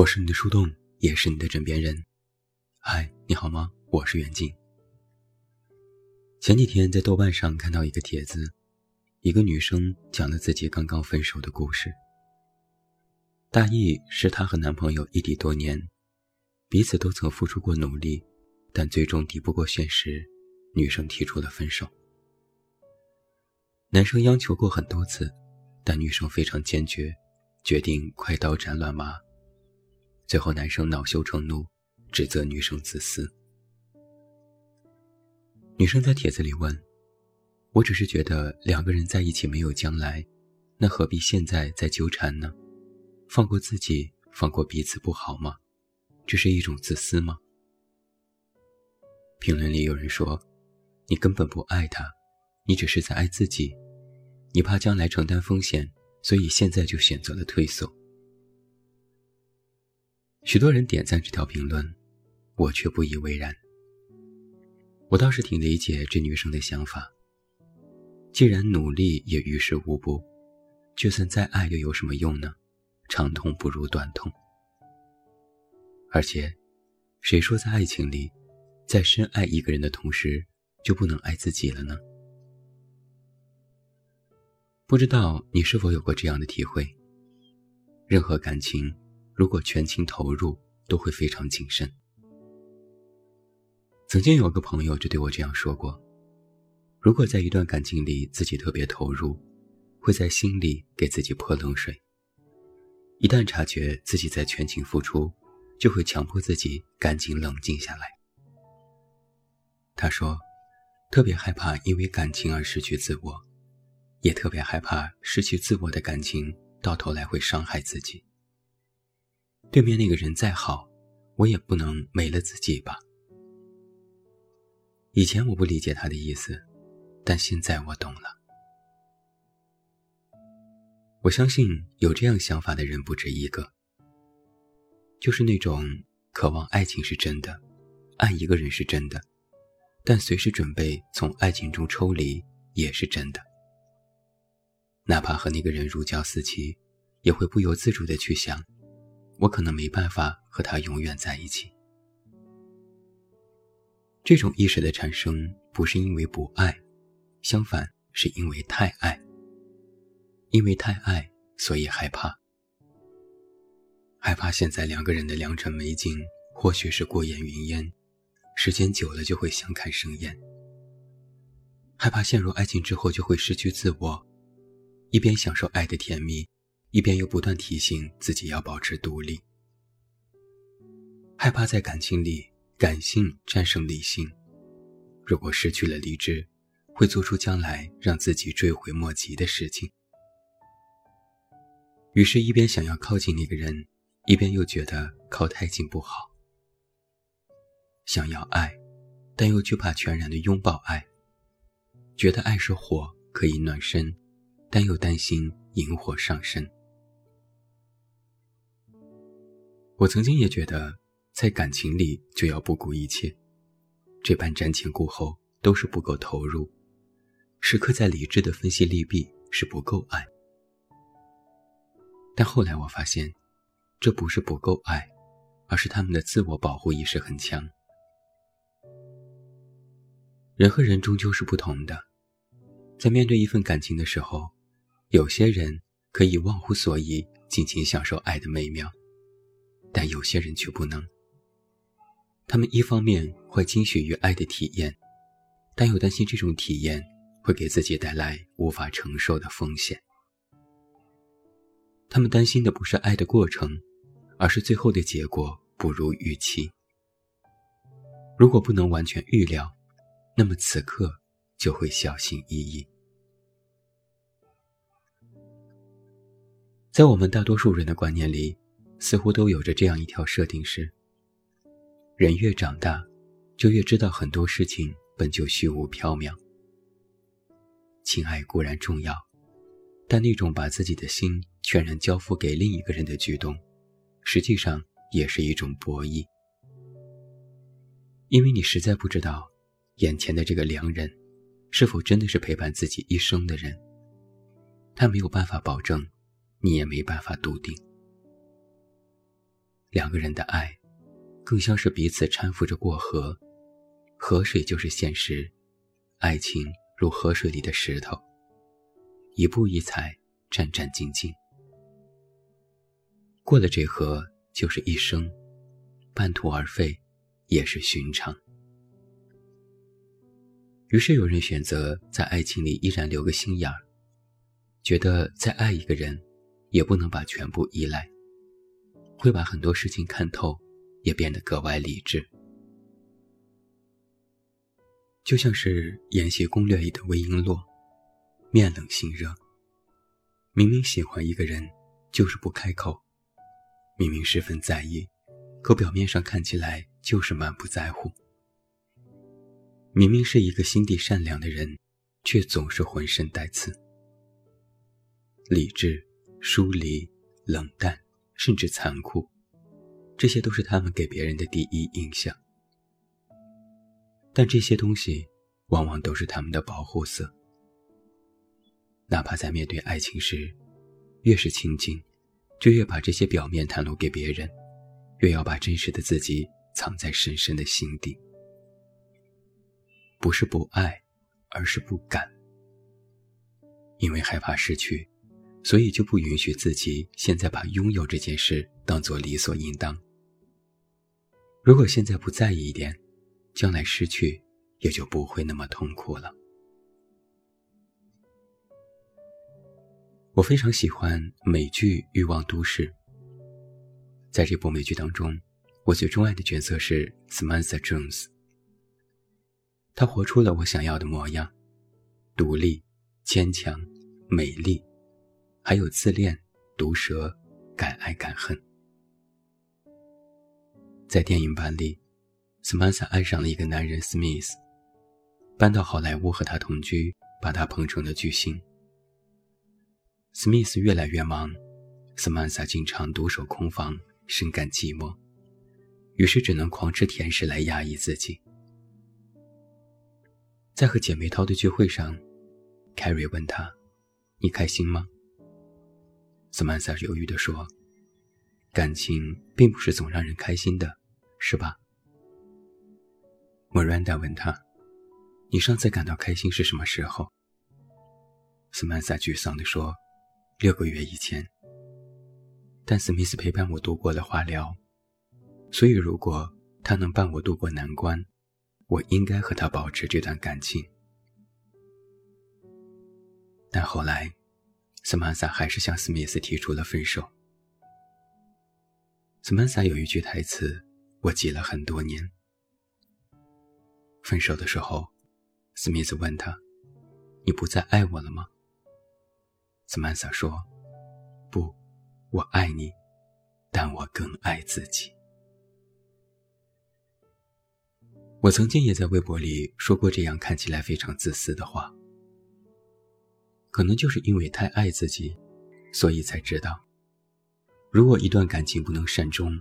我是你的树洞，也是你的枕边人。嗨，你好吗？我是袁静。前几天在豆瓣上看到一个帖子，一个女生讲了自己刚刚分手的故事。大意是她和男朋友异地多年，彼此都曾付出过努力，但最终抵不过现实，女生提出了分手。男生央求过很多次，但女生非常坚决，决定快刀斩乱麻。最后，男生恼羞成怒，指责女生自私。女生在帖子里问：“我只是觉得两个人在一起没有将来，那何必现在再纠缠呢？放过自己，放过彼此不好吗？这是一种自私吗？”评论里有人说：“你根本不爱他，你只是在爱自己，你怕将来承担风险，所以现在就选择了退缩。”许多人点赞这条评论，我却不以为然。我倒是挺理解这女生的想法。既然努力也于事无补，就算再爱又有什么用呢？长痛不如短痛。而且，谁说在爱情里，在深爱一个人的同时，就不能爱自己了呢？不知道你是否有过这样的体会？任何感情。如果全情投入，都会非常谨慎。曾经有个朋友就对我这样说过：，如果在一段感情里自己特别投入，会在心里给自己泼冷水；一旦察觉自己在全情付出，就会强迫自己赶紧冷静下来。他说，特别害怕因为感情而失去自我，也特别害怕失去自我的感情到头来会伤害自己。对面那个人再好，我也不能没了自己吧。以前我不理解他的意思，但现在我懂了。我相信有这样想法的人不止一个，就是那种渴望爱情是真的，爱一个人是真的，但随时准备从爱情中抽离也是真的。哪怕和那个人如胶似漆，也会不由自主的去想。我可能没办法和他永远在一起。这种意识的产生不是因为不爱，相反是因为太爱。因为太爱，所以害怕。害怕现在两个人的良辰美景或许是过眼云烟，时间久了就会相看生厌。害怕陷入爱情之后就会失去自我，一边享受爱的甜蜜。一边又不断提醒自己要保持独立，害怕在感情里感性战胜理性，如果失去了理智，会做出将来让自己追悔莫及的事情。于是，一边想要靠近那个人，一边又觉得靠太近不好。想要爱，但又惧怕全然的拥抱爱，觉得爱是火可以暖身，但又担心引火上身。我曾经也觉得，在感情里就要不顾一切，这般瞻前顾后都是不够投入，时刻在理智的分析利弊是不够爱。但后来我发现，这不是不够爱，而是他们的自我保护意识很强。人和人终究是不同的，在面对一份感情的时候，有些人可以忘乎所以，尽情享受爱的美妙。但有些人却不能。他们一方面会惊喜于爱的体验，但又担心这种体验会给自己带来无法承受的风险。他们担心的不是爱的过程，而是最后的结果不如预期。如果不能完全预料，那么此刻就会小心翼翼。在我们大多数人的观念里。似乎都有着这样一条设定：是人越长大，就越知道很多事情本就虚无缥缈。情爱固然重要，但那种把自己的心全然交付给另一个人的举动，实际上也是一种博弈。因为你实在不知道，眼前的这个良人，是否真的是陪伴自己一生的人。他没有办法保证，你也没办法笃定。两个人的爱，更像是彼此搀扶着过河，河水就是现实，爱情如河水里的石头，一步一踩，战战兢兢。过了这河就是一生，半途而废也是寻常。于是有人选择在爱情里依然留个心眼儿，觉得再爱一个人，也不能把全部依赖，会把很多事情看透，也变得格外理智。就像是《延禧攻略》里的魏璎珞，面冷心热，明明喜欢一个人，就是不开口。明明十分在意，可表面上看起来就是满不在乎。明明是一个心地善良的人，却总是浑身带刺。理智、疏离、冷淡，甚至残酷，这些都是他们给别人的第一印象。但这些东西，往往都是他们的保护色。哪怕在面对爱情时，越是亲近。就越把这些表面袒露给别人，越要把真实的自己藏在深深的心底。不是不爱，而是不敢。因为害怕失去，所以就不允许自己现在把拥有这件事当做理所应当。如果现在不在意一点，将来失去也就不会那么痛苦了。我非常喜欢美剧《欲望都市》。在这部美剧当中，我最钟爱的角色是 Samantha Jones。她活出了我想要的模样：独立、坚强、美丽，还有自恋、毒舌、敢爱敢恨。在电影版里，Samantha 爱上了一个男人 Smith，搬到好莱坞和他同居，把他捧成了巨星。史密斯越来越忙，斯曼萨经常独守空房，深感寂寞，于是只能狂吃甜食来压抑自己。在和姐妹淘的聚会上凯瑞问他：“你开心吗？”斯曼萨犹豫地说：“感情并不是总让人开心的，是吧？”莫兰达问他：“你上次感到开心是什么时候？”斯曼萨沮丧地说。六个月以前，但史密斯陪伴我度过了化疗，所以如果他能伴我度过难关，我应该和他保持这段感情。但后来，斯曼萨还是向史密斯提出了分手。斯曼萨有一句台词，我记了很多年。分手的时候，史密斯问他：“你不再爱我了吗？”斯曼萨说：“不，我爱你，但我更爱自己。”我曾经也在微博里说过这样看起来非常自私的话。可能就是因为太爱自己，所以才知道，如果一段感情不能善终，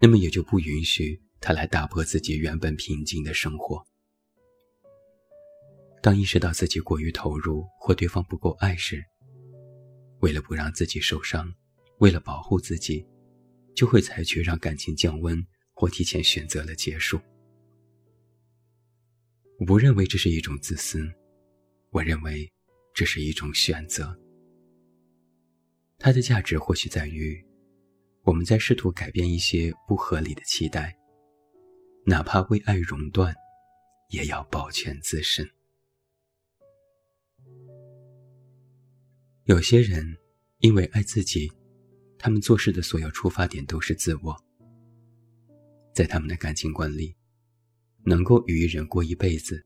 那么也就不允许他来打破自己原本平静的生活。当意识到自己过于投入或对方不够爱时，为了不让自己受伤，为了保护自己，就会采取让感情降温或提前选择了结束。我不认为这是一种自私，我认为这是一种选择。它的价值或许在于，我们在试图改变一些不合理的期待，哪怕为爱熔断，也要保全自身。有些人因为爱自己，他们做事的所有出发点都是自我。在他们的感情观里，能够与一人过一辈子，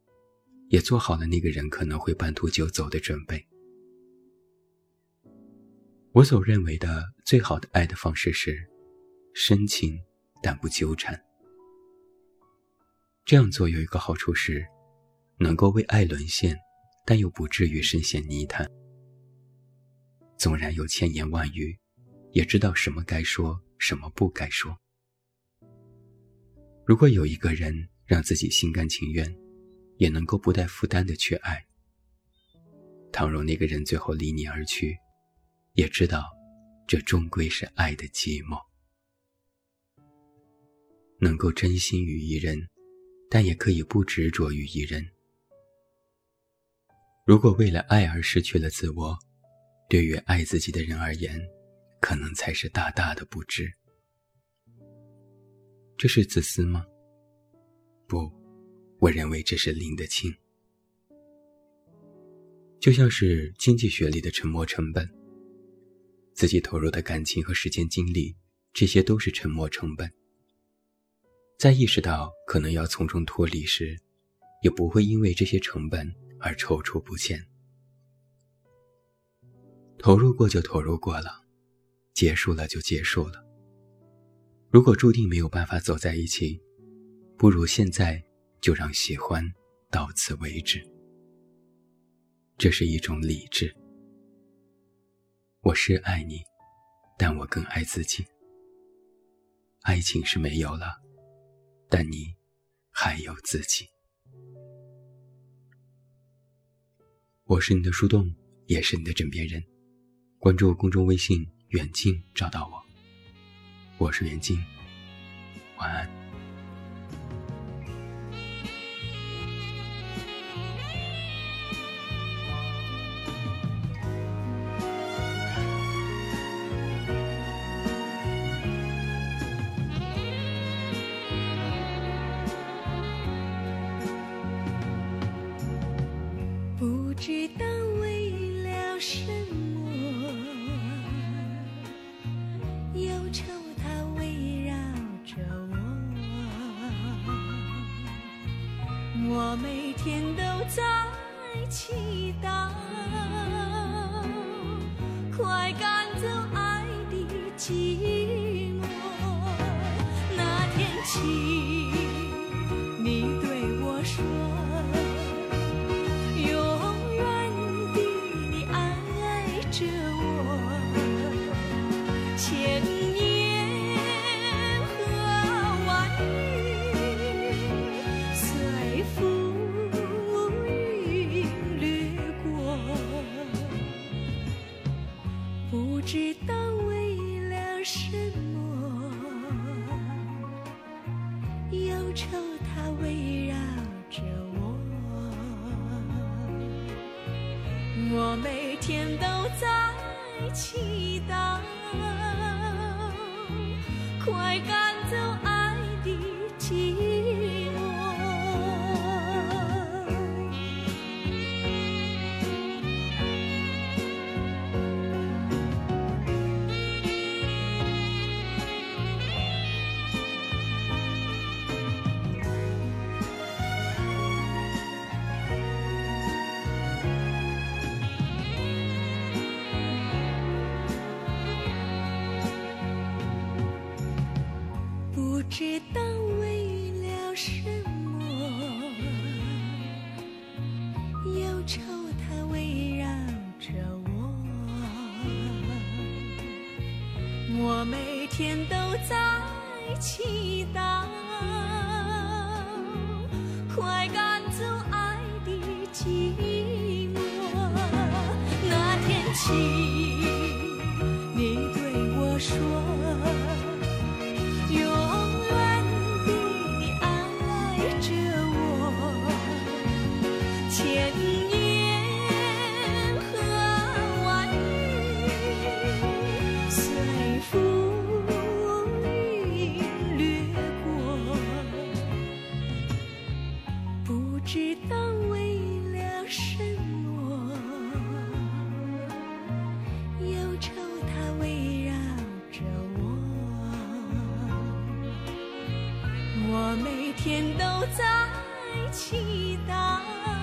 也做好了那个人可能会半途就走的准备。我所认为的最好的爱的方式是深情但不纠缠。这样做有一个好处是，能够为爱沦陷，但又不至于深陷泥潭。纵然有千言万语，也知道什么该说，什么不该说。如果有一个人让自己心甘情愿，也能够不带负担的去爱，倘若那个人最后离你而去，也知道，这终归是爱的寂寞。能够真心于一人，但也可以不执着于一人。如果为了爱而失去了自我，对于爱自己的人而言，可能才是大大的不值。这是自私吗？不，我认为这是拎得清。就像是经济学里的沉没成本，自己投入的感情和时间精力，这些都是沉没成本。在意识到可能要从中脱离时，也不会因为这些成本而踌躇不前。投入过就投入过了，结束了就结束了。如果注定没有办法走在一起，不如现在就让喜欢到此为止。这是一种理智。我是爱你，但我更爱自己。爱情是没有了。但你还有自己。我是你的树洞，也是你的枕边人。关注公众微信“远近”，找到我。我是远近，晚安。我每天都在祈祷，快赶走爱的寂寞。那天起。你对我说天都在祈祷，快赶为了什么，忧愁它围绕着我，我每天都在祈祷，天都在期待。